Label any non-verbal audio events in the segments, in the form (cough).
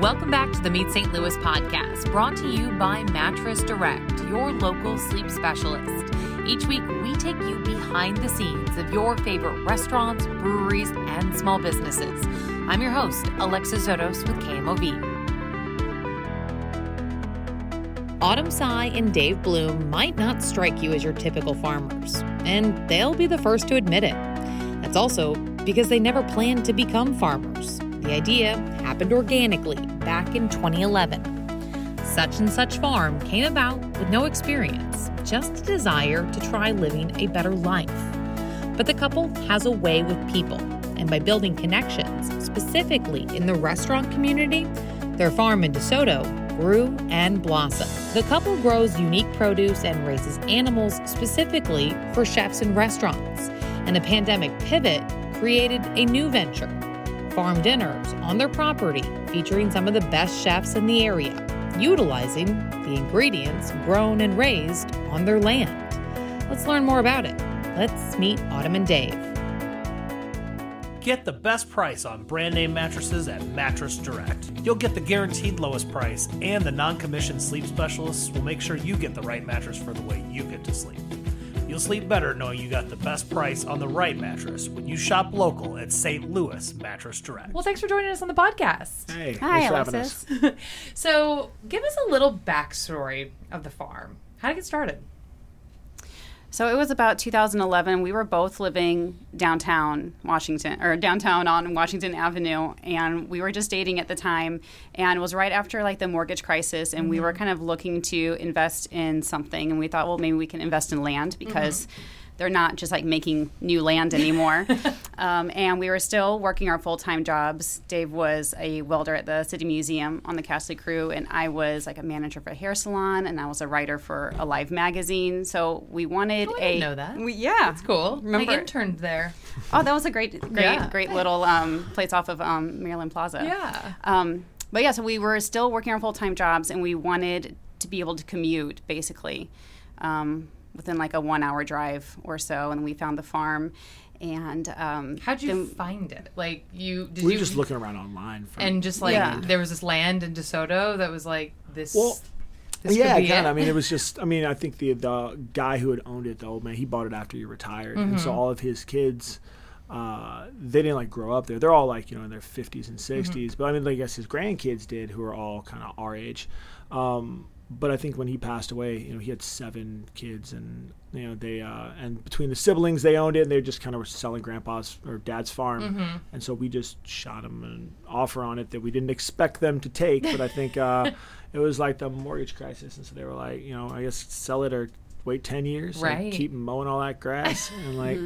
Welcome back to the Meet St. Louis podcast, brought to you by Mattress Direct, your local sleep specialist. Each week, we take you behind the scenes of your favorite restaurants, breweries, and small businesses. I'm your host, Alexis Zotos with KMOV. Autumn Sij and Dave Blum might not strike you as your typical farmers, and they'll be the first to admit it. That's also because they never planned to become farmers. The idea happened organically back in 2011. Such and Such Farm came about with no experience, just a desire to try living a better life. But the couple has a way with people, and by building connections, specifically in the restaurant community, their farm in DeSoto grew and blossomed. The couple grows unique produce and raises animals specifically for chefs and restaurants. And the pandemic pivot created a new venture farm dinners on their property featuring some of the best chefs in the area, utilizing the ingredients grown and raised on their land. Let's learn more about it. Let's meet Autumn and Dave. Get the best price on brand name mattresses at Mattress Direct. You'll get the guaranteed lowest price, and the non commissioned sleep specialists will make sure you get the right mattress for the way you get to sleep. You'll sleep better knowing you got the best price on the right mattress when you shop local at St. Louis Mattress Direct. Well, thanks for joining us on the podcast. Hey, Hi, thanks for Alexis. us. (laughs) So, give us a little backstory of the farm. How did it get started? So it was about 2011. We were both living downtown Washington, or downtown on Washington Avenue, and we were just dating at the time. And it was right after like the mortgage crisis, and we were mm-hmm. kind of looking to invest in something. And we thought, well, maybe we can invest in land because. Mm-hmm. They're not just like making new land anymore. (laughs) um, and we were still working our full time jobs. Dave was a welder at the City Museum on the Castle crew, and I was like a manager for a hair salon, and I was a writer for a live magazine. So we wanted Oh, a know that. We, yeah, That's cool. Remember- I interned there. Oh, that was a great, (laughs) great, Yeah. great little um, place off of um, Maryland Plaza. Yeah. Um, but yeah, so we were still working our full time jobs, and we wanted to be able to commute basically um, within like a one hour drive or so. And we found the farm, and um, How'd you then- find it? Like you did We you were just looking around online for and just like Yeah. there was this land in DeSoto that was like this. Well, this yeah, again, it. I mean, it was (laughs) just. I mean, I think the the guy who had owned it, the old man, he bought it after he retired, and Mm-hmm. so all of his kids, uh, they didn't like grow up there. They're all like you know in their fifties and 60s Mm-hmm. but I mean, I guess his grandkids did, who are all kind of our age. Um, but I think when he passed away, you know, he had seven kids, and you know they uh, and between the siblings, they owned it, and they just kind of were selling grandpa's or dad's farm, Mm-hmm. and so we just shot them an offer on it that we didn't expect them to take, but I think uh, (laughs) it was like the mortgage crisis, and so they were like, you know, I guess sell it or wait ten years, like, Right. keep mowing all that grass, (laughs) and like,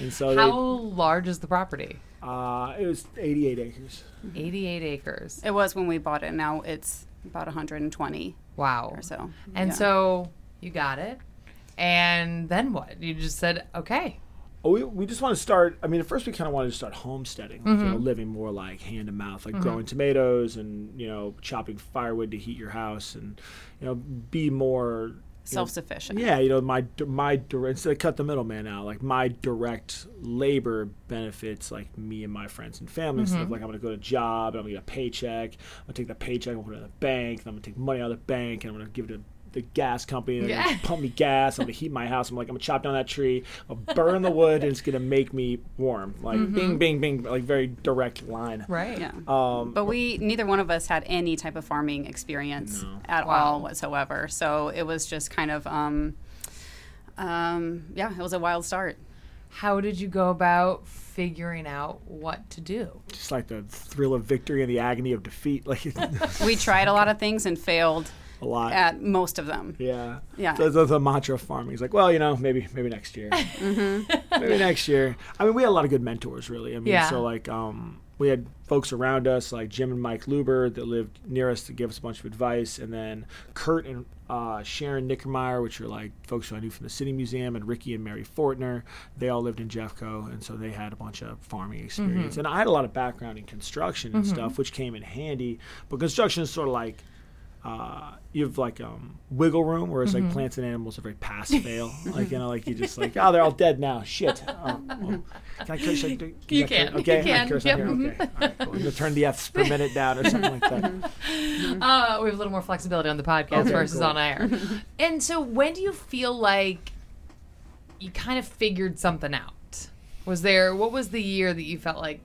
and so How large is the property? uh, it was eighty eight acres. 88 acres. it was when we bought it. Now it's about 120 Wow. or so. And Yeah. so you got it. And then what? You just said, okay. Oh, we, we just want to start. I mean, at first we kind of wanted to start homesteading, like, Mm-hmm. you know, living more like hand to mouth, like growing tomatoes and you know chopping firewood to heat your house, and you know be more you know, Self sufficient. Yeah, you know my my direct instead of cut the middleman out, like my direct labor benefits like me and my friends and family. Mm-hmm. of like I'm gonna go to a job and I'm gonna get a paycheck, I'm gonna take the paycheck, I'm gonna put it in the bank, and I'm gonna take money out of the bank and I'm gonna give it to the gas company and Yeah. pump me gas. I'm gonna heat my house. I'm like I'm gonna chop down that tree, I'll burn the wood, and it's gonna make me warm. Like bing, bing, bing, like very direct line. Mm-hmm. Right. Yeah. Um, But we neither one of us had any type of farming experience No. at Wow. all whatsoever. So it was just kind of um, um, yeah, it was a wild start. How did you go about figuring out what to do? just like the thrill of victory and the agony of defeat, like (laughs) We tried a lot of things and failed a lot. at most of them. Yeah. Yeah. So the, mantra of farming is like, well, you know, maybe maybe next year. (laughs) maybe next year. I mean, we had a lot of good mentors, really. I mean, Yeah. so like, um, we had folks around us like Jim and Mike Luber that lived near us to give us a bunch of advice, and then Kurt and uh, Sharon Nickermeyer, which are like folks who I knew from the City Museum, and Ricky and Mary Fortner. They all lived in Jeffco, and so they had a bunch of farming experience. And I had a lot of background in construction and stuff, which came in handy. But construction is sort of like uh, you have like um, wiggle room, whereas Mm-hmm. like plants and animals are very pass fail. (laughs) like you know, like you just like oh they're all dead now. Shit. (laughs) Oh, well, can I curse? Like, You I curse? can. Okay, You I can. curse Yep. on here? Okay. (laughs) All right, cool. Turn the F's per minute down or something like that. Uh, we have a little more flexibility on the podcast Okay, versus cool. on air. and so, when do you feel like you kind of figured something out? Was there, what was the year that you felt like,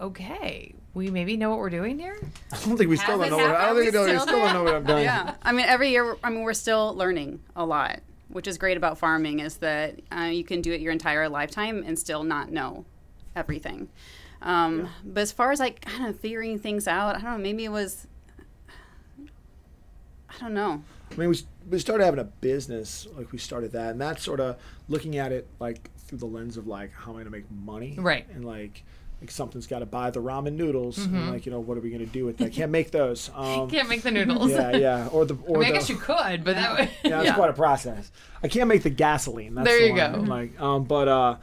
okay, we maybe know what we're doing here? I don't think we still don't know. What, I don't think we, happened? know, we Still still don't know what I'm doing. Yeah, I mean, every year, I mean, we're still learning a lot, which is great about farming. Is that uh, you can do it your entire lifetime and still not know everything. Um, But as far as like kind of figuring things out, I don't know. Maybe it was, I don't know. I mean, we, we started having a business, like we started that, and that's sort of looking at it like through the lens of like how am I going to make money, Right. And like like something's got to buy the ramen noodles, Mm-hmm. and like you know what are we going to do with that? Can't make those. (laughs) Um, Can't make the noodles. yeah, yeah, (laughs) or the I or mean, I guess you could, but that would. yeah, it's (laughs) Yeah. quite a process. I can't make the gasoline. That's There the you one. go. Like, um, but uh,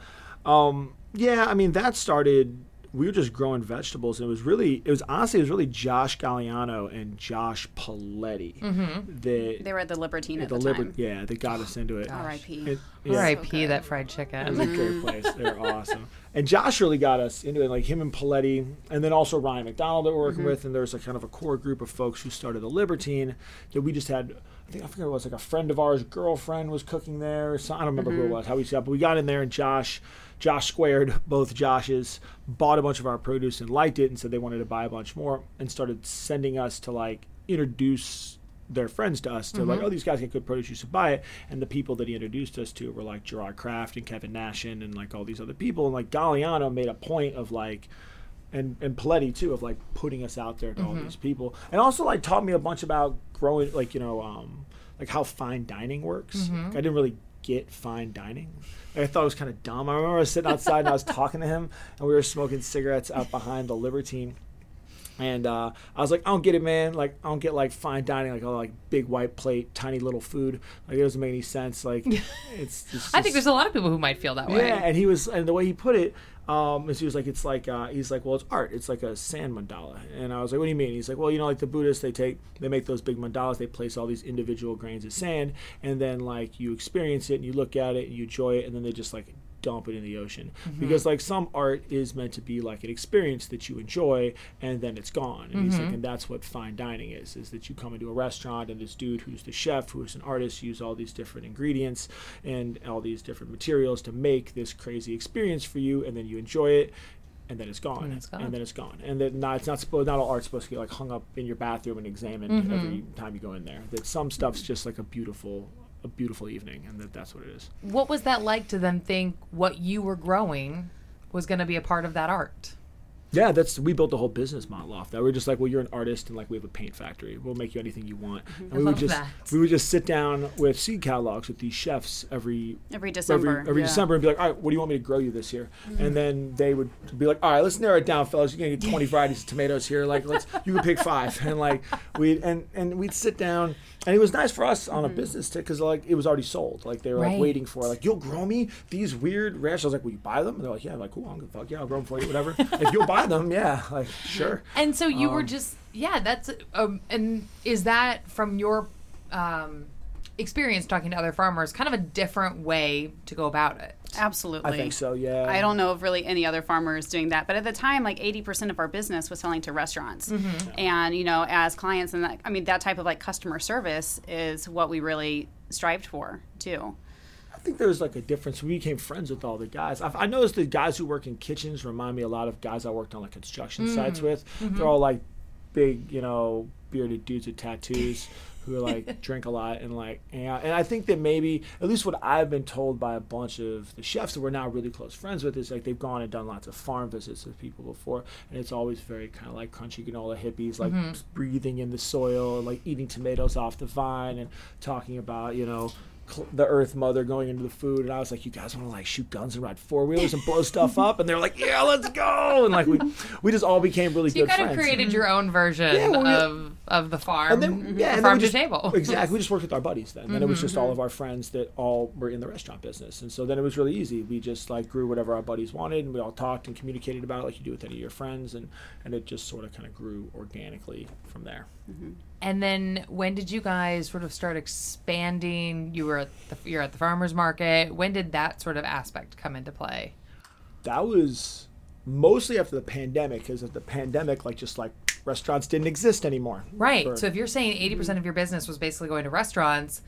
um, yeah, I mean that started. We were just growing vegetables, and it was really, it was honestly, it was really Josh Galliano and Josh Paletti Mm-hmm. that They were at the Libertine at the the, Liber- yeah, that got us into it. R.I.P. Yeah. R.I.P. good. that fried chicken. It was chicken. a great place. They're awesome. And Josh really got us into it, like him and Paletti, and then also Ryan McDonald that we're working with. And there's a kind of a core group of folks who started the Libertine that we just had. I think I forget what it was like a friend of ours, girlfriend was cooking there. So I don't remember who it mm-hmm. was, how we set up. But we got in there, and Josh, Josh squared (laughs) both Joshes, bought a bunch of our produce and liked it, and said they wanted to buy a bunch more, and started sending us to like introduce their friends to us to like, mm-hmm. oh, these guys get good produce, you should buy it. And the people that he introduced us to were like Gerard Craft and Kevin Nashan and like all these other people. And like Galliano made a point of like, and and Paletti too of like putting us out there to all these people, and also like taught me a bunch about growing, like you know, um, like how fine dining works. Like, I didn't really get fine dining. Like, I thought it was kind of dumb. I remember I was sitting outside and I was talking to him, and we were smoking cigarettes out behind the Libertine. And uh, I was like, I don't get it, man. Like, I don't get like fine dining, like all like big white plate, tiny little food. Like, it doesn't make any sense. Like, (laughs) it's. it's I think there's a lot of people who might feel that way. yeah, and he was, and the way he put it, um, is he was like, it's like, uh, he's like, well, it's art. It's like a sand mandala. And I was like, what do you mean? He's like, well, you know, like the Buddhists, they take, they make those big mandalas, they place all these individual grains of sand, and then like you experience it and you look at it and you enjoy it, and then they just like dump it in the ocean mm-hmm. because like some art is meant to be like an experience that you enjoy and then it's gone and he's like mm-hmm. and that's what fine dining is is that you come into a restaurant and this dude who's the chef who's an artist use all these different ingredients and all these different materials to make this crazy experience for you and then you enjoy it and then it's gone, And it's gone. then it's gone, and then not, it's not supposed. Not all art's supposed to get like hung up in your bathroom and examined mm-hmm. every time you go in there. That some stuff's just like a beautiful, a beautiful evening, and that that's what it is. What was that like to then think what you were growing was going to be a part of that art? Yeah, that's we built the whole business model off that. We're just like, well, you're an artist, and like we have a paint factory. We'll make you anything you want. Mm-hmm. And we love would just that. we would just sit down with seed catalogs with these chefs every Every December. every, every yeah. December and be like, all right, what do you want me to grow you this year? Mm-hmm. And then they would be like, all right, let's narrow it down, fellas. You're gonna get 20 (laughs) varieties of tomatoes here. Like, let's you can pick five. (laughs) And like we and and we'd sit down, and it was nice for us on a business tip because like it was already sold. Like they were like waiting for like you'll grow me these weird radishes. I was like, will you buy them? And they're like, yeah. I'm like, cool. I'm gonna fuck yeah, I'll grow them for you, whatever. (laughs) if you'll buy them, yeah, like sure. And so you Um, were just yeah, that's um, and is that from your um, experience talking to other farmers, kind of a different way to go about it? Absolutely. I think so. Yeah. I don't know of really any other farmers doing that, but at the time, like 80% of our business was selling to restaurants, mm-hmm. and you know, as clients, and that, I mean, that type of like customer service is what we really strived for too. I think there's like a difference. We became friends with all the guys. I've, I noticed the guys who work in kitchens remind me a lot of guys I worked on like construction sites mm. with. They're mm-hmm. all like big, you know, bearded dudes with tattoos (laughs) who like (laughs) drink a lot and like hang out. And I think that maybe, at least what I've been told by a bunch of the chefs that we're now really close friends with, is like they've gone and done lots of farm visits with people before, and it's always very kind of like crunchy granola hippies, like mm-hmm. breathing in the soil, like eating tomatoes off the vine, and talking about you know the Earth Mother going into the food, and I was like, "You guys want to like shoot guns and ride four wheelers and blow stuff up?" And they're like, "Yeah, let's go!" And like we we just all became really You good kind friends. of created your own version Yeah, well, we- of of the farm, then yeah, farm to just, table. (laughs) Exactly. We just worked with our buddies then. Then it was just all mm-hmm, of mm-hmm. our friends that all were in the restaurant business, and so then it was really easy. We just like grew whatever our buddies wanted, and we all talked and communicated about it like you do with any of your friends, and and it just sort of kind of grew organically from there. Mm-hmm. And then when did you guys sort of start expanding? You were at the, you're at the farmers market. When did that sort of aspect come into play? That was mostly after the pandemic, because of the pandemic, like just like restaurants didn't exist anymore. Right. For- So if you're saying 80% of your business was basically going to restaurants,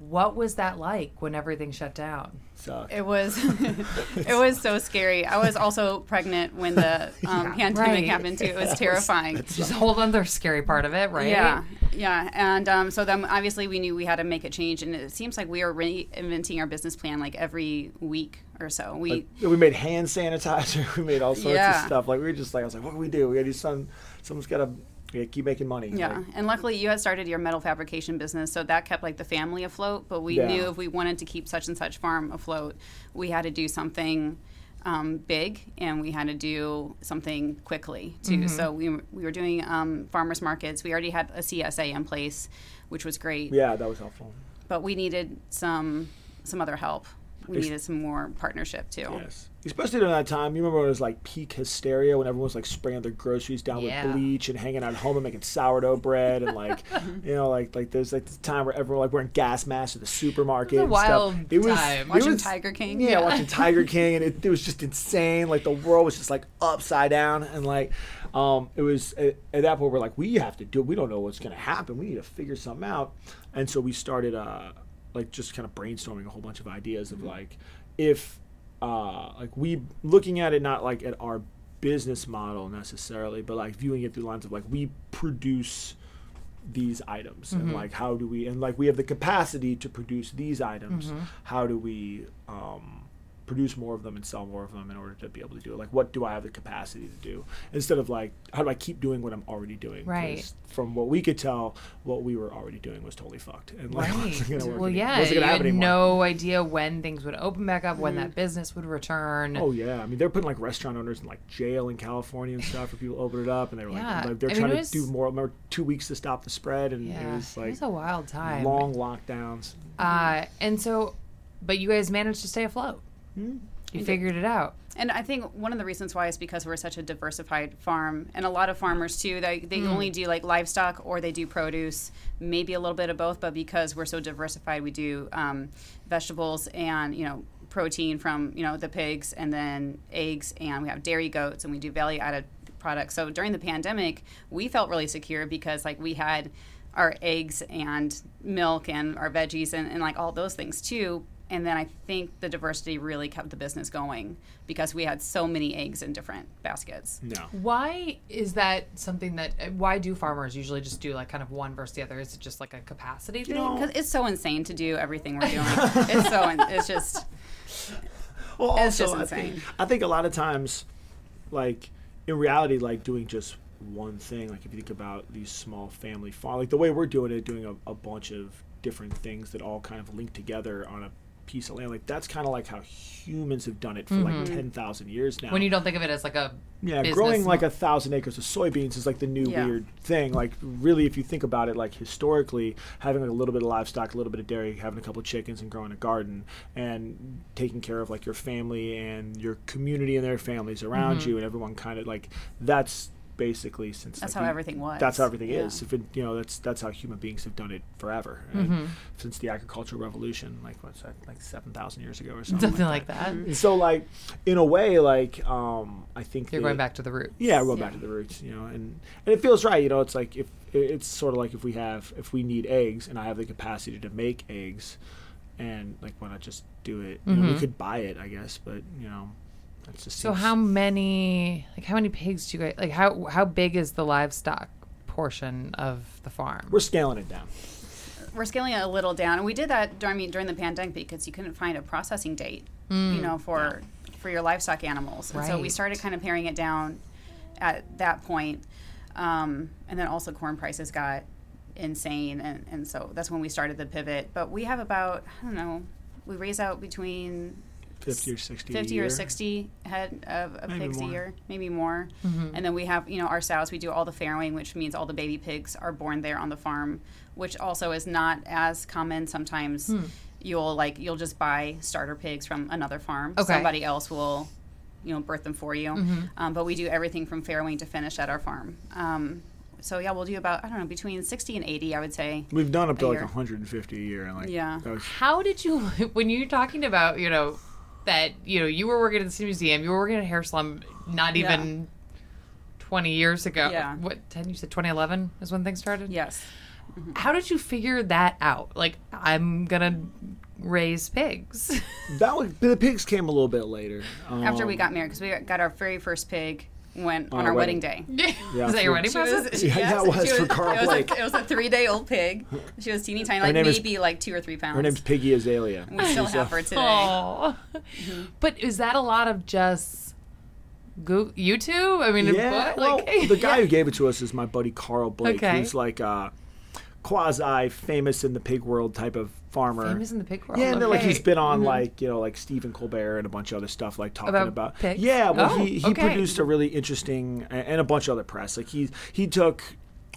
what was that like when everything shut down? sucked. It was (laughs) it was so scary. I was also pregnant when the um, pandemic Right. happened too. It was terrifying. Just a whole other scary part of it, right? Yeah, yeah, and um, so then obviously we knew we had to make a change, and it seems like we are reinventing our business plan like every week or so. We Like, we made hand sanitizer. (laughs) We made all sorts Yeah. of stuff. Like we were just like, I was like, what do we do? We got to do some. Someone's got to keep making money. Yeah, Like, and luckily you had started your metal fabrication business, so that kept like the family afloat. But we Yeah. knew if we wanted to keep such and such farm afloat, we had to do something um, big, and we had to do something quickly too. So we we were doing um, farmers markets. We already had a CSA in place, which was great. yeah, that was helpful. But we needed some some other help. We Ex- needed some more partnership too. Yes. Especially during that time, you remember when it was like peak hysteria when everyone was like spraying their groceries down Yeah. with bleach and hanging out at home and making sourdough bread and like, (laughs) you know, like like there's like this time where everyone like wearing gas masks at the supermarket. It was a and stuff. wild It was time. it Watching was- Tiger King. Yeah, watching Tiger (laughs) King, and it, it was just insane. Like the world was just like upside down, and like um, it was at, at that point we're like, we have to do. it. We don't know what's going to happen. We need to figure something out, and so we started uh, like just kind of brainstorming a whole bunch of ideas of like if uh, like we looking at it not like at our business model necessarily, but like viewing it through lines of like we produce these items and like how do we and like we have the capacity to produce these items. How do we um, produce more of them and sell more of them in order to be able to do it like what do i have the capacity to do instead of like how do i keep doing what i'm already doing? Right. from what we could tell what we were already doing was totally fucked and like (laughs) Right. Well, any- yeah, you had anymore. no idea when things would open back up, when that business would return. Oh yeah, I mean they're putting like restaurant owners in like jail in California and stuff for people open it up, and they were like, Yeah. like, they're I mean, trying it to was- do more. Remember two weeks to stop the spread, and yeah, it was like a wild time. long lockdowns. Uh, and so, but you guys managed to stay afloat. Hmm? You figured it out. And I think one of the reasons why is because we're such a diversified farm, and a lot of farmers too. They they only do like livestock or they do produce, maybe a little bit of both. But because we're so diversified, we do um, vegetables and you know protein from you know the pigs, and then eggs, and we have dairy goats, and we do value added products. So during the pandemic, we felt really secure because like we had our eggs and milk and our veggies and, and like all those things too and then I think the diversity really kept the business going because we had so many eggs in different baskets. No, Why is that something that? Why do farmers usually just do like kind of one versus the other? Is it just like a capacity thing? know- Because it's so insane to do everything we're doing. (laughs) it's so in- it's just well, It's also just I think insane. I think a lot of times, like in reality, like doing just one thing. Like if you think about these small family farm, like the way we're doing it, doing a, a bunch of different things that all kind of link together on a piece of land. Like that's kind of like how humans have done it for like ten thousand years now. Mm-hmm. When you don't think of it as like a Yeah, growing like a thousand acres of soybeans is like the new Yeah. weird thing. Like, really, if you think about it, like historically, having like a little bit of livestock, a little bit of dairy, having a couple of chickens, and growing a garden, and taking care of like your family and your community and their families around Mm-hmm. you, and everyone kind of like that's basically since That's like, how we- everything was. That's how everything Yeah. is. If it, you know, that's that's how human beings have done it forever Mm-hmm. since the agricultural revolution, like what's that, like seven thousand years ago or something. something like that. And so, like, in a way, like, um, I think You're that- going back to the root. yeah, we're Yeah. back to the roots, you know, and and it feels right, you know. It's like if it's sort of like if we have if we need eggs and I have the capacity to make eggs, and like why not just do it? You know, we could buy it, I guess, but you know, that's just So seems- how many like how many pigs do you guys like how how big is the livestock portion of the farm? we're scaling it down. we're scaling it a little down, and we did that during I mean, during the pandemic because you couldn't find a processing date, you know, for for your livestock animals, and so we started kind of paring it down at that point. Um, and then also corn prices got insane, and, and so that's when we started the pivot. But we have about I don't know, we raise out between 50 or 60 a 50 year. or 60 head of, of Maybe pigs a year, maybe more. And then we have, you know, our sows, we do all the farrowing, which means all the baby pigs are born there on the farm, which also is not as common. Sometimes Hmm. you'll like, you'll just buy starter pigs from another farm. Okay. Somebody else will, you know, birth them for you. Mm-hmm. Um, but we do everything from farrowing to finish at our farm. Um, so yeah, we'll do about I don't know between sixty and eighty, I would say. We've done up to A like 150 a year, and like Yeah. that was- How did you, (laughs) when you're talking about, you know, that, you know, you were working at the City Museum, you were working at Hair Slum not Yeah. even 20 years ago. Yeah. What, 10, you said 2011 is when things started? Yes. How did you figure that out? Like, I'm going to raise pigs. (laughs) that was, the pigs came a little bit later. After we Um, got married, because we got our very first pig went on our our wedding, wedding. day. (laughs) Yeah, is that your wedding She was, present? (laughs) Yeah, yeah, (laughs) it was for Carl it was, Blake. a, it was a three day old pig. She was teeny tiny, like name is- maybe like two or three pounds. Her name's Piggy Azalea. we still She's a- have her today. Aw. But is that a lot of just go- YouTube? I mean, Yeah, what? well, the guy who gave it to us is my buddy Carl Blake, Okay. who's like uh, a quasi famous in the pig world type of farmer. famous in the pig world. Yeah, and then, like he's been on mm-hmm. like you know like Stephen Colbert and a bunch of other stuff like talking About about, pigs? yeah. Well, Oh, he he okay. produced a really interesting and a bunch of other press. Like he he took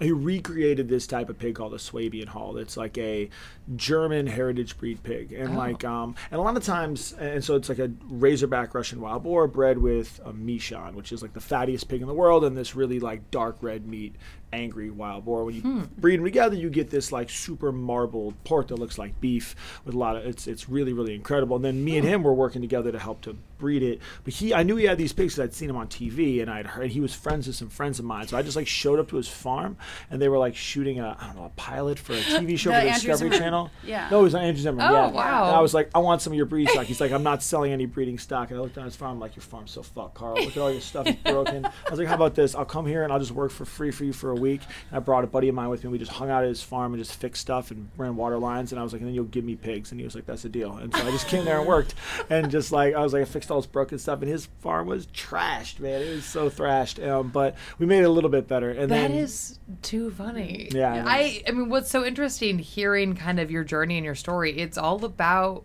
he recreated this type of pig called a Swabian Hall. It's like a German heritage breed pig, Oh. and like um and a lot of times and so it's like a Razorback Russian wild boar bred with a Meishan, which is like the fattiest pig in the world, and this really like dark red meat angry wild boar. When you Hmm. breed them together, you get this like super marbled pork that looks like beef with a lot of it's it's really really incredible. And then me and him were working together to help to breed it. But he I knew he had these pigs 'cause I'd seen him on TV and I'd heard he was friends with some friends of mine. So I just like showed up to his farm and they were like shooting a I don't know a pilot for a (laughs) TV show The for the Andrew Discovery Zimmern. Channel. Yeah. No, it was on Andrew Zimmern. Oh, yeah. wow. And I was like, I want some of your breeding stock. He's like, I'm not selling any breeding stock. And I looked on his farm, I'm like, your farm's so fucked, Carl. Look at all your stuff is broken. (laughs) I was like, how about this? I'll come here and I'll just work for free for you for a week. And I brought a buddy of mine with me. We just hung out at his farm and just fixed stuff and ran water lines. And I was like, and then you'll give me pigs. And he was like, that's a deal. And so I just came there and worked. And just like, I was like, I fixed all his broken stuff. And his farm was trashed, man. It was so thrashed. Um, but we made it a little bit better. And That then, is too funny. Yeah, I. I I mean what's so interesting hearing kind of your journey and your story, it's all about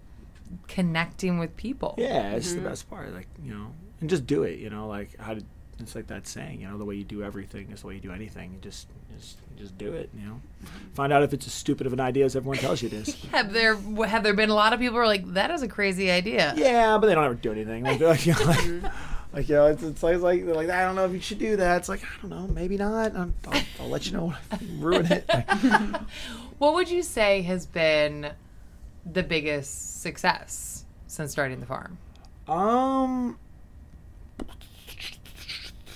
connecting with people. Yeah, it's the best part. Like you know, and just do it. You know, like how to. It's like that saying. You know, the way you do everything is the way you do anything. You just, just, just do it. You know, find out if it's as stupid of an idea as everyone tells you it is. (laughs) Have there have there been a lot of people who are like that is a crazy idea? yeah, but they don't ever do anything. Like, like, you know, like, (laughs) like, you know, it's, it's like, like like, I don't know if you should do that. It's like, I don't know, maybe not. I'll, I'll, I'll let you know (laughs) ruin it. Like, What would you say has been the biggest success since starting the farm? Um,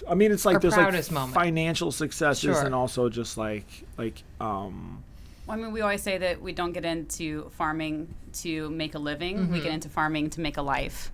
I mean, it's like Or there's like moment. financial successes Sure. and also just like like um Well, I mean, we always say that we don't get into farming to make a living. We get into farming to make a life.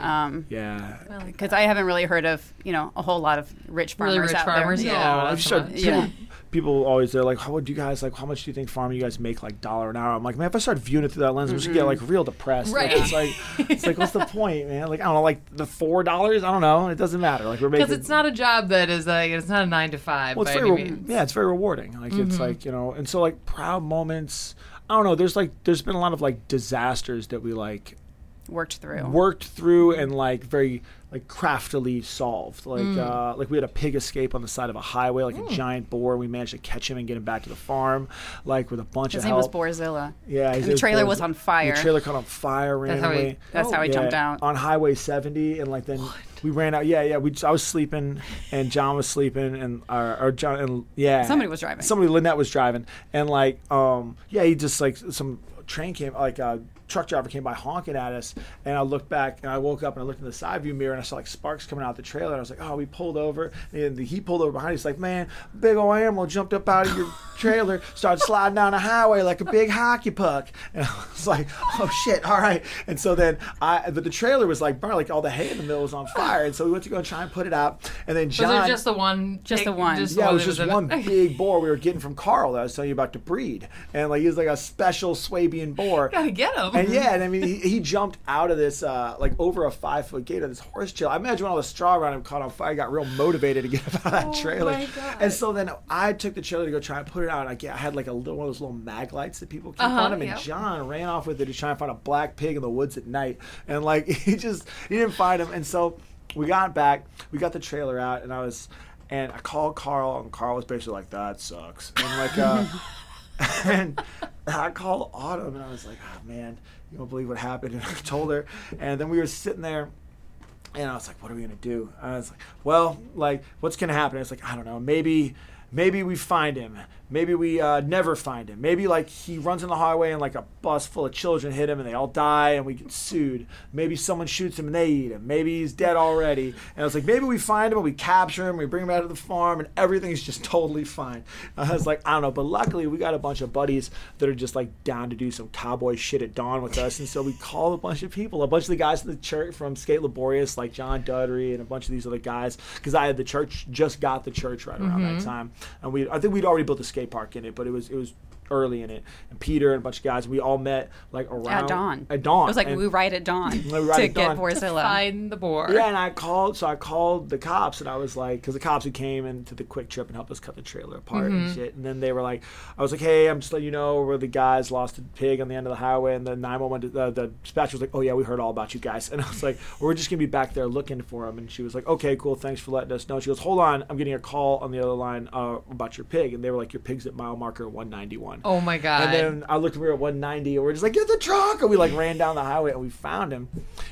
Um, yeah. because I haven't really heard of you know a whole lot of rich farmers Really rich out farmers, there. yeah. No, that's I'm sure people, Yeah. people always they're like, how do you guys like? How much do you think farming you guys make like dollar an hour? I'm like, man, if I start viewing it through that lens, I'm just gonna get like real depressed. Like, Right. it's like, it's like, what's the point, man? Like, I don't know, like the four dollars. I don't know. It doesn't matter. Like we're making. Because it's not a job that is like it's not a nine to five Well, it's by very, any re- means. Mm-hmm. yeah, it's very rewarding. Like it's like you know, and so like proud moments. I don't know. There's like there's been a lot of like disasters that we like worked through. worked through and like very like craftily solved. Like Mm. uh, like we had a pig escape on the side of a highway, like a giant boar. We managed to catch him and get him back to the farm, like with a bunch His of name was. Borzilla. Yeah, And the trailer was on fire. The trailer caught on fire That's how randomly. That's how he jumped out. on Highway 70, and like then we ran out. Yeah, yeah. We I was sleeping, and John was sleeping, and our, or John and yeah, Somebody was driving. Somebody Lynette was driving, and like um yeah, he just like some train came like a truck driver came by honking at us, and I looked back and I woke up and I looked in the side view mirror and I saw like sparks coming out the trailer, and I was like, oh, we pulled over, and he pulled over behind. He's like, man, big old animal jumped up out of your (laughs) trailer, started sliding down the highway like a big hockey puck, and I was like, oh shit, all right. And so then I, but the trailer was like burned, like all the hay in the middle was on (sighs) fire, and so we went to go and try and put it out, and then Was John. just the one? Just the one. Just the Yeah, it one was just in one it? (laughs) big boar we were getting from Carl that I was telling you about to breed, and like he was like a special Swabian boar. (laughs) Gotta get him. And yeah, and I mean, he, he jumped out of this, uh, like over a five foot gate of this horse chill. I imagine when all the straw around him caught on fire, he got real motivated to get up out of that Oh trailer. my God. And so then I took the trailer to go try and put it out. And I, get, I had like a little one of those little mag lights that people keep Uh-huh, on him. And. John ran off with it to try and find a black pig in the woods at night. And like, (laughs) he just, he didn't find him. And so we got back, we got the trailer out, and I was, and I called Carl, and Carl was basically like, that sucks. And like, uh, (laughs) and I called Autumn, and I was like, oh man, you won't believe what happened. (laughs) And I told her, and then we were sitting there. And I was like, "What are we gonna do?" I was like, "Well, like, what's gonna happen?" It's like, I don't know. Maybe, maybe we find him. Maybe we uh, never find him. Maybe like he runs in the highway and like a bus full of children hit him and they all die and we get sued. Maybe someone shoots him and they eat him. Maybe he's dead already. And I was like, maybe we find him and we capture him, we bring him out to the farm and everything's just totally fine. (laughs) I was like, I don't know, but luckily we got a bunch of buddies that are just like down to do some cowboy shit at dawn with us, and so we called a bunch of people, a bunch of the guys in the church from Sk8 Liborius, like John Dudry and a bunch of these other guys, because I had the church just got the church right around that time, and we I think we'd already built a skate park in it, but it was it was early in it, and Peter and a bunch of guys, we all met like around At dawn. At dawn. It was like and- we ride at dawn (laughs) We ride to at get dawn. Borzilla. Find the board. Yeah, and I called, so I called the cops, and I was like, because the cops who came into the quick trip and helped us cut the trailer apart and shit, and then they were like, I was like, hey, I'm just letting you know where the guys lost a pig on the end of the highway, and the 911, uh, the dispatcher was like, oh yeah, we heard all about you guys, and I was like, we're just gonna be back there looking for him, and she was like, okay, cool, thanks for letting us know. She goes, hold on, I'm getting a call on the other line uh, about your pig, and they were like, your pig's at mile marker 191. Oh my god. And then I looked, we were at 190, and we are just like, get the truck! And we like ran down the highway and we found him.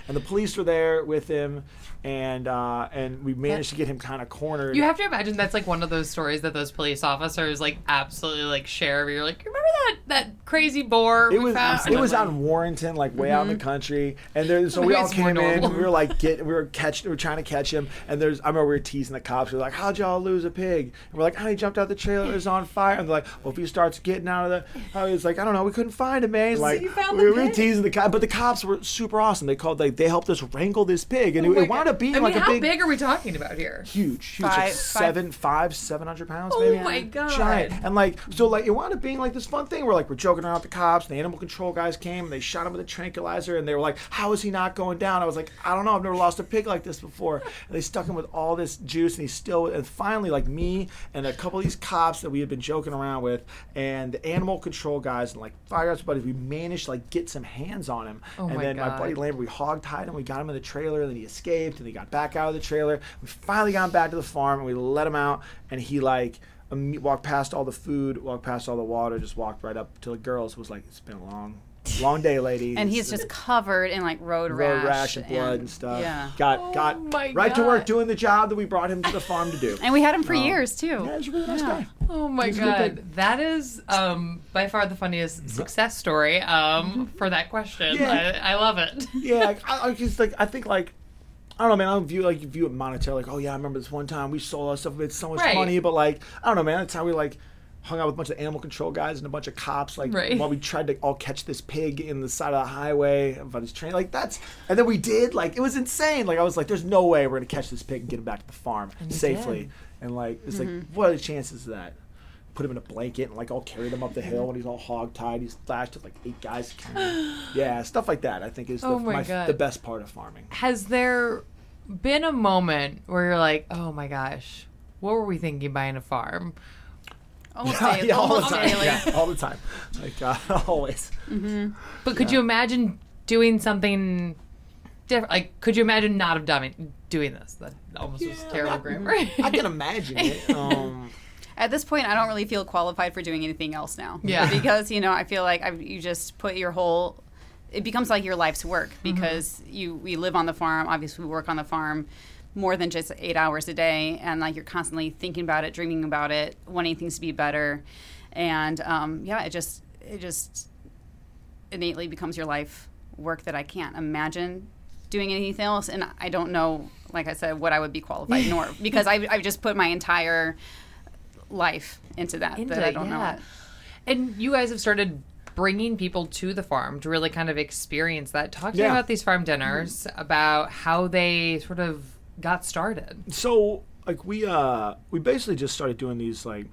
And the police were there with him, and uh, and we managed to get him kind of cornered. you have to imagine that's like one of those stories that those police officers like absolutely like share. Where you're like, remember that that crazy boar it we was found? it was on Warrenton, like way out in the country, and there. So we all came in. And we were like, get, we were catch, we were trying to catch him, and there's. I remember we were teasing the cops. We were like, "How'd y'all lose a pig?" And we're like, "Oh, he jumped out the trailer. It was on fire." And they're like, "Well, if he starts getting out of the," he's like, "I don't know. We couldn't find him, man." Like found we were teasing the cops, but the cops were super awesome. They called like they helped us wrangle this pig, and Oh it, it wound up being I mean, like a how big. big are we talking about here? huge, huge, like Five- five- seven, five, seven hundred pounds, Oh maybe. my God. giant. And like, so like, it wound up being like this fun thing where like we're joking around with the cops. And the animal control guys came and they shot him with a tranquilizer, and they were like, "How is he not going down?" I was like, "I don't know. I've never lost a pig like this before." And they stuck him with all this juice, and he's still. And finally, like me and a couple of these cops that we had been joking around with, and the animal control guys and like fire guys, buddies, we managed to like get some hands on him. Oh and my then my buddy Lambert, we hog tied him. We got him in the trailer, and then he escaped, and he got back out of the trailer. We finally got him back to the farm, and we let him out, and he like walked past all the food, walked past all the water, just walked right up to the girls. Was like, "It's been a long, long day, ladies." and he's just covered in like road, road rash, rash and blood and, stuff. Yeah. Got got Oh my right to work doing the job that we brought him to the farm to do. (laughs) And we had him for Um, years too. Yeah, he's a really nice Yeah. guy. Oh my He's a good pig. god, that is um, by far the funniest success story um, for that question. Yeah. I, I love it. (laughs) yeah, like, I, I just like I think like I don't know, man. I don't view like view it monetarily. Like, oh yeah, I remember this one time we sold our stuff, made so much Right. money. But like, I don't know, man. That's how we like hung out with a bunch of animal control guys and a bunch of cops. Like, Right. while we tried to all catch this pig in the side of the highway by this train. Like that's, and then we did. Like it was insane. Like I was like, there's no way we're gonna catch this pig and get him back to the farm you safely. And like, it's Mm-hmm. like, what are the chances of that? Put him in a blanket and like all carried him up the hill and he's all hog tied. He's lashed with like eight guys. (gasps) yeah, stuff like that. I think is the, Oh my the best part of farming. Has there been a moment where you're like, oh my gosh, what were we thinking buying a farm? Almost Yeah, daily. yeah, all the almost time. daily. Yeah, all the time. Like uh, (laughs) always. But could you imagine doing something different? Like, could you imagine not have done doing this? That almost was terrible I- grammar. (laughs) I can imagine it. (laughs) Um, At this point, I don't really feel qualified for doing anything else now. Yeah. Because, you know, I feel like I've, you just put your whole, it becomes like your life's work Mm-hmm. because you, we live on the farm. Obviously, we work on the farm more than just eight hours a day. And like you're constantly thinking about it, dreaming about it, wanting things to be better. And um, yeah, it just, it just innately becomes your life work that I can't imagine doing anything else. And I don't know, like I said, what I would be qualified nor (laughs) because I, I've just put my entire life into that Into that I don't yeah. know. And you guys have started bringing people to the farm to really kind of experience that. Talk to me Yeah. about these farm dinners, about how they sort of got started. so like we uh we basically just started doing these like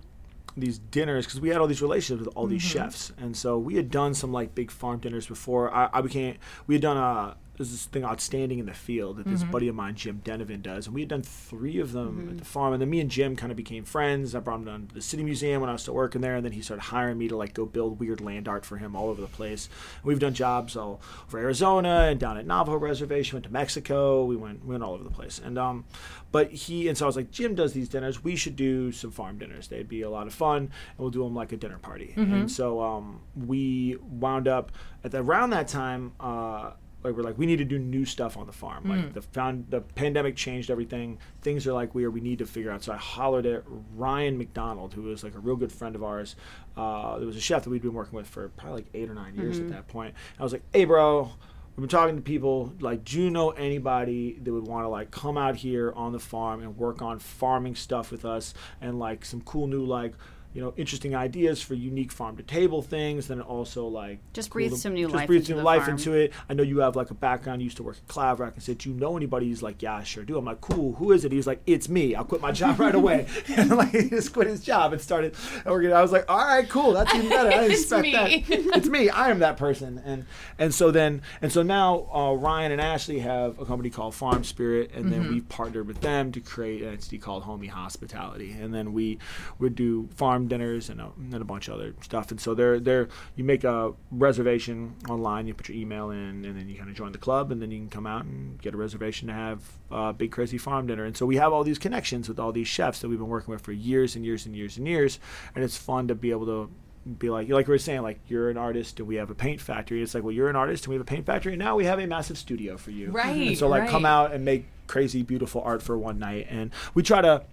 these dinners because we had all these relationships with all these chefs. And so we had done some like big farm dinners before. I, I became we had done uh there's this thing outstanding in the field that this buddy of mine jim Denevan does. And we had done three of them at the farm. And then me and jim kind of became friends. I brought him down to the city museum when i was still working there. And then he started hiring me to like go build weird land art for him all over the place. We've done jobs all over arizona and down at navajo reservation. Went to mexico. We went we went all over the place. And um but he and so I was like, Jim does these dinners. We should do some farm dinners. They'd be a lot of fun, and we'll do them like a dinner party. And so um, we wound up at the, around that time. Uh, like we're like we need to do new stuff on the farm. Like the found the pandemic changed everything. Things are like weird. We need to figure out. So I hollered at Ryan McDonald, who was like a real good friend of ours. Uh, there was a chef that we'd been working with for probably like eight or nine years at that point. I was like, hey, bro. We've been talking to people like, do you know anybody that would want to like come out here on the farm and work on farming stuff with us and like some cool new like you know interesting ideas for unique farm to table things then also like Just cool breathe to- some new just life breathe into some the life farm. into it. I know you have like a background. You used to work at Claverach and said do you know anybody he's like yeah i sure do. I'm like cool who is it? He's like it's me. I'll quit my job right away. (laughs) And like he just quit his job and started working. I was like all right cool. That's even better. I (laughs) expect me. that. (laughs) It's me. I am that person. And and so then and so now uh, ryan and ashley have a company called farm spirit and then we've partnered with them to create an entity called homie hospitality. And then we would do farm dinners and a, and a bunch of other stuff. And so they're they're you make a reservation online you put your email in and then you kind of join the club and then you can come out and get a reservation to have a big crazy farm dinner. And so we have all these connections with all these chefs that we've been working with for years and years and years and years. And it's fun to be able to be like like we were saying like you're an artist and we have a paint factory. It's like well you're an artist and we have a paint factory and now we have a massive studio for you. Right, and so like come out and make crazy beautiful art for one night. And we try to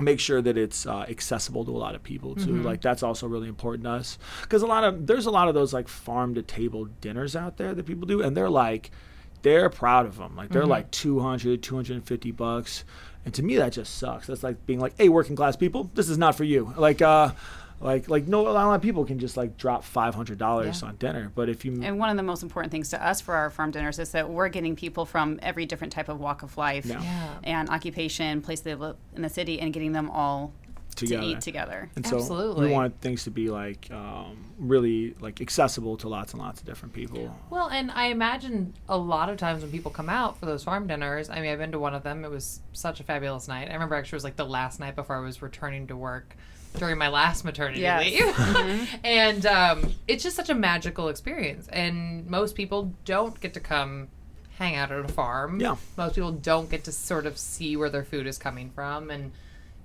make sure that it's uh, accessible to a lot of people too. Like that's also really important to us. Because a lot of there's a lot of those like farm to table dinners out there that people do and they're like they're proud of them like they're like 200 250 bucks. And to me that just sucks. That's like being like hey working class people this is not for you. Like uh like like no a lot of people can just like drop $500 Yeah. on dinner but if you And one of the most important things to us for our farm dinners is that we're getting people from every different type of walk of life Yeah. Yeah. and occupation, place they live in the city, and getting them all Together. to eat together. And so Absolutely. we want things to be like um, really like accessible to lots and lots of different people. Well, and I imagine a lot of times when people come out for those farm dinners, I mean, I've been to one of them. It was such a fabulous night. I remember actually it was like the last night before I was returning to work during my last maternity Yes. leave. (laughs) (laughs) and um, it's just such a magical experience. And most people don't get to come hang out at a farm. Yeah. Most people don't get to sort of see where their food is coming from. And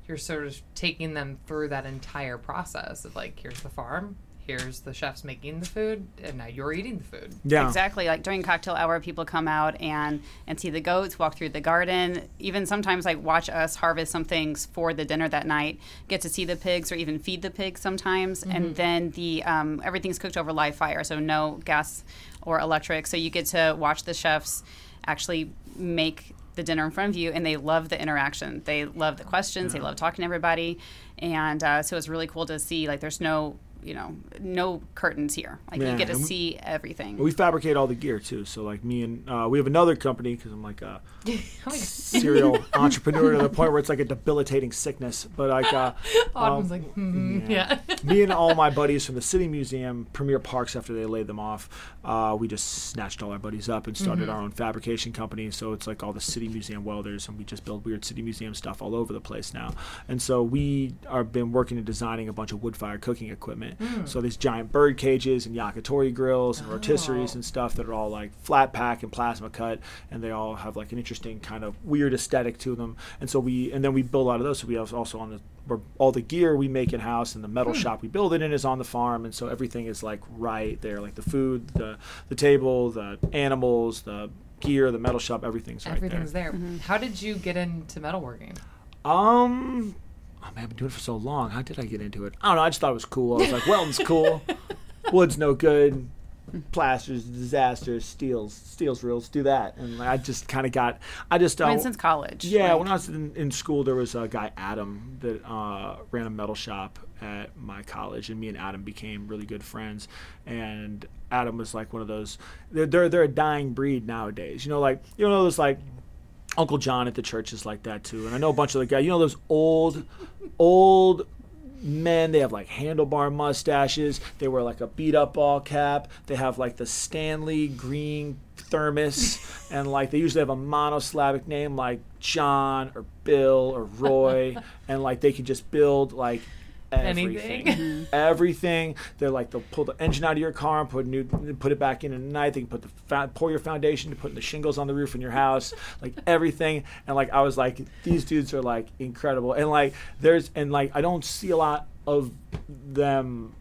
you're sort of taking them through that entire process of like, here's the farm. Here's the chefs making the food, and now you're eating the food. Yeah. Exactly. Like during cocktail hour, people come out and and see the goats, walk through the garden, even sometimes like watch us harvest some things for the dinner that night. Get to see the pigs or even feed the pigs sometimes, and then the um, everything's cooked over live fire, so no gas or electric. So you get to watch the chefs actually make the dinner in front of you, and they love the interaction. They love the questions. They love talking to everybody, and uh, so it's really cool to see. Like there's no you know no curtains here. Like Yeah, you get to we- see everything. We fabricate all the gear too. So like me and uh, we have another company because I'm like a (laughs) serial (laughs) entrepreneur to the point where it's like a debilitating sickness. But like uh, (laughs) um, like, hmm yeah. me and all my buddies from the City Museum, Premier Parks, after they laid them off, uh, we just snatched all our buddies up and started Mm-hmm. our own fabrication company. So it's like all the City Museum welders, and we just build weird City Museum stuff all over the place now. And so we are been working and designing a bunch of wood fire cooking equipment. Mm. So these giant bird cages and yakitori grills and rotisseries Oh. and stuff that are all like flat pack and plasma cut, and they all have like an interesting kind of weird aesthetic to them. And so we and then we build a lot of those. So we have also on the where all the gear we make in house and the metal Hmm. shop we build it in is on the farm, and so everything is like right there, like the food, the the table, the animals, the gear, the metal shop, everything's right Everything's there. there. How did you get into metalworking? Um, oh man, I've been doing it for so long. How did I get into it? I don't know. I just thought it was cool. I was like, welding's (laughs) cool. Wood's no good. Plaster's disasters. Steel's steel's real. Let's do that. And I just kind of got. I just. Uh, I mean, since college. yeah, like- when I was in, in school, there was a guy Adam that uh, ran a metal shop at my college, and me and Adam became really good friends. And Adam was like one of those. They're they're, they're a dying breed nowadays. You know, like you know those like Uncle John at the church is like that too. And I know a bunch of the guys. You know those old, old men. They have like handlebar mustaches. They wear like a beat up ball cap. They have like the Stanley green thermos, (laughs) and like they usually have a monosyllabic name like John or Bill or Roy, (laughs) and like they can just build like. Everything, Anything. everything. They're like they'll pull the engine out of your car and put new, put it back in at night. They can put the fa- pour your foundation to put the shingles on the roof in your house, like (laughs) everything. And like I was like, these dudes are like incredible. And like there's and like I don't see a lot of them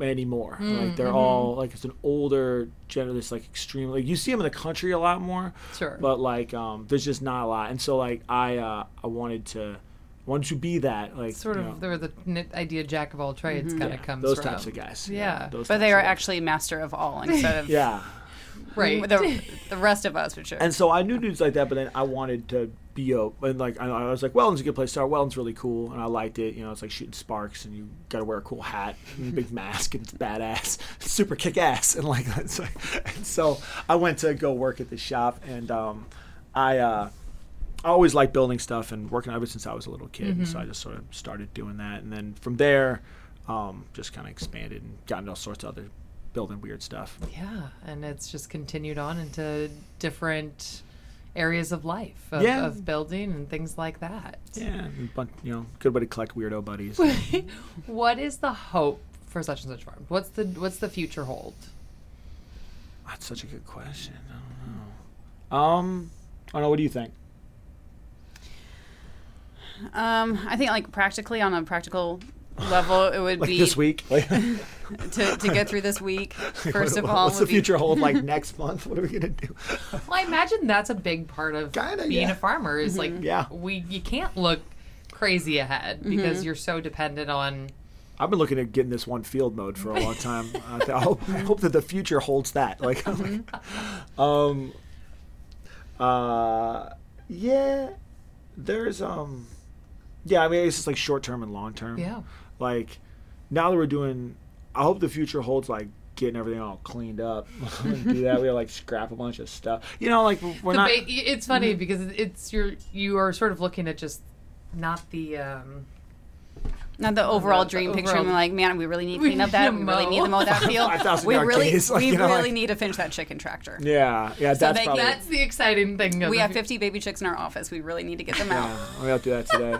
anymore. Mm, like they're mm-hmm. all like it's an older generally it's like extremely like you see them in the country a lot more. Sure. But like um there's just not a lot. And so like I uh I wanted to wanted you be that like sort you of know, where the idea jack of all trades kind of comes from those from. types of guys. Yeah. those But they are guys. actually master of all instead of (laughs) Yeah. Right. the, the rest of us, which are. And so I knew dudes like that, but then I wanted to be a and like I, I was like, Weldon's a good place to start. Weldon's really cool, and I liked it. You know, it's like shooting sparks, and you got to wear a cool hat, and big (laughs) mask, and it's badass, it's (laughs) super kick ass, and like it's like, and so I went to go work at the shop, and um, I. Uh, I always liked building stuff and working ever since I was a little kid. And so I just sort of started doing that. And then from there, um, just kind of expanded and got into all sorts of other building weird stuff. Yeah, and it's just continued on into different areas of life of, Yeah. of building and things like that. Yeah, and, but, you know, good way to collect weirdo buddies. (laughs) what is the hope for such and such farm? What's the what's the future hold? That's such a good question. I don't know. Um, I don't know. What do you think? Um, I think like practically on a practical level, it would (laughs) Like be this week? Like, (laughs) to, to get through this week. (laughs) First of what- all, what's the would be- future hold like next month? What are we gonna do? Well, I imagine that's a big part of Kinda, being yeah. a farmer is like Yeah. we you can't look crazy ahead because you're so dependent on I've been looking at getting this one field mode for a long time. I, th- I hope I hope that the future holds that. Like, um, uh, yeah, there's um, yeah. I mean, it's just like short term and long term. yeah. Like now that we're doing, I hope the future holds like getting everything all cleaned up. (laughs) do that. We like scrap a bunch of stuff. You know, like we're The not. ba- it's funny because it's you're you are sort of looking at just not the um Not the overall the dream picture. overall- And like, man, we really need to clean up (laughs) that. to We really need mow. to mow that (laughs) field. we really, gaze, (laughs) like, we you know, really like- need to finish that chicken tractor. yeah, yeah. That's they probably. can- that's the exciting thing. We have 50 baby chicks in our office. We really need to get them Yeah, out. we have to do that today.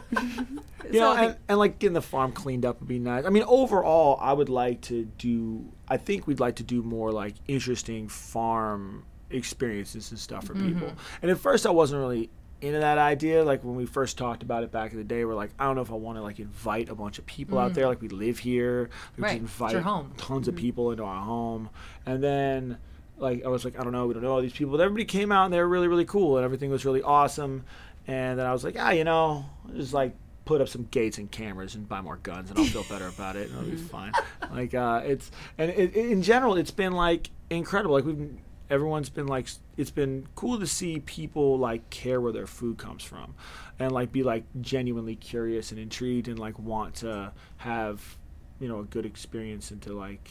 you So know, and, and like getting the farm cleaned up would be nice. I mean, overall, I would like to do. I think we'd like to do more like interesting farm experiences and stuff for people. Mm-hmm. And at first, I wasn't really into that idea. Like when we first talked about it back in the day, we're like, I don't know if I want to like invite a bunch of people out there. Like we live here, we Right, invite tons of people into our home, and then. Like I was like I don't know we don't know all these people but everybody came out and they were really really cool and everything was really awesome and then I was like ah you know just like put up some gates and cameras and buy more guns and I'll feel better about it and it'll be (laughs) fine. Like uh, it's and it, in general it's been like incredible. Like we've everyone's been like it's been cool to see people like care where their food comes from and like be like genuinely curious and intrigued and like want to have you know a good experience and to like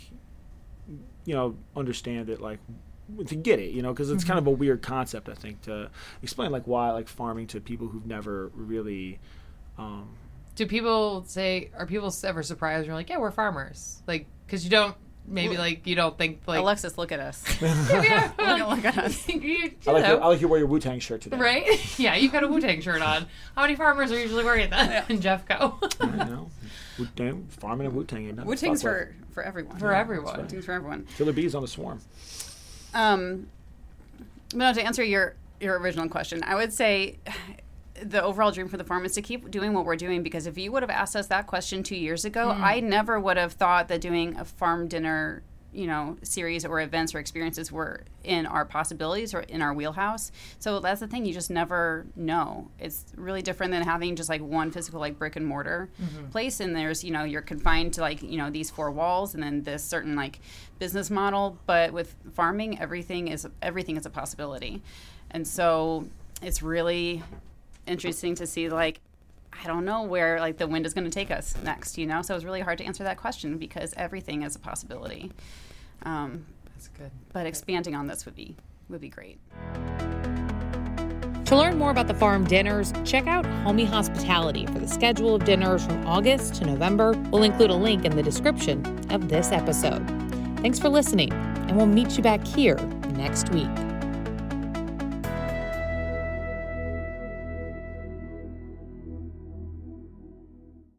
you know understand it like to get it you know because it's kind of a weird concept i think to explain like why like farming to people who've never really um, Do people say? Are people ever surprised? You're like, yeah, we're farmers. Like, because you don't maybe like you don't think like Alexis, look at us. (laughs) yeah, (laughs) Look, look at us. you, (laughs) you I like, your, I like you wear your Wu Tang shirt today. right? Yeah, you've got a Wu Tang shirt on. How many farmers are usually wearing that? And Jeff go I know. Wu Tang, farming and Wu Tang ain't nothing. to Wu-Tang's for, for everyone. for everyone. Wu-Tang's for everyone. Killer bees on the swarm. Um, but no, to answer your your original question, I would say the overall dream for the farm is to keep doing what we're doing because if you would have asked us that question two years ago, hmm. I never would have thought that doing a farm dinner, you know, series or events or experiences were in our possibilities or in our wheelhouse. So that's the thing, you just never know. It's really different than having just like one physical like brick and mortar mm-hmm. place and there's, you know, you're confined to like, you know, these four walls and then this certain like business model, but with farming everything is everything is a possibility. And so it's really interesting to see like I don't know where like the wind is going to take us next, you know. So it's really hard to answer that question because everything is a possibility. Um, That's good. but expanding on this would be would be great. To learn more about the farm dinners, check out Homie Hospitality for the schedule of dinners from August to November. We'll include a link in the description of this episode. Thanks for listening, and we'll meet you back here next week.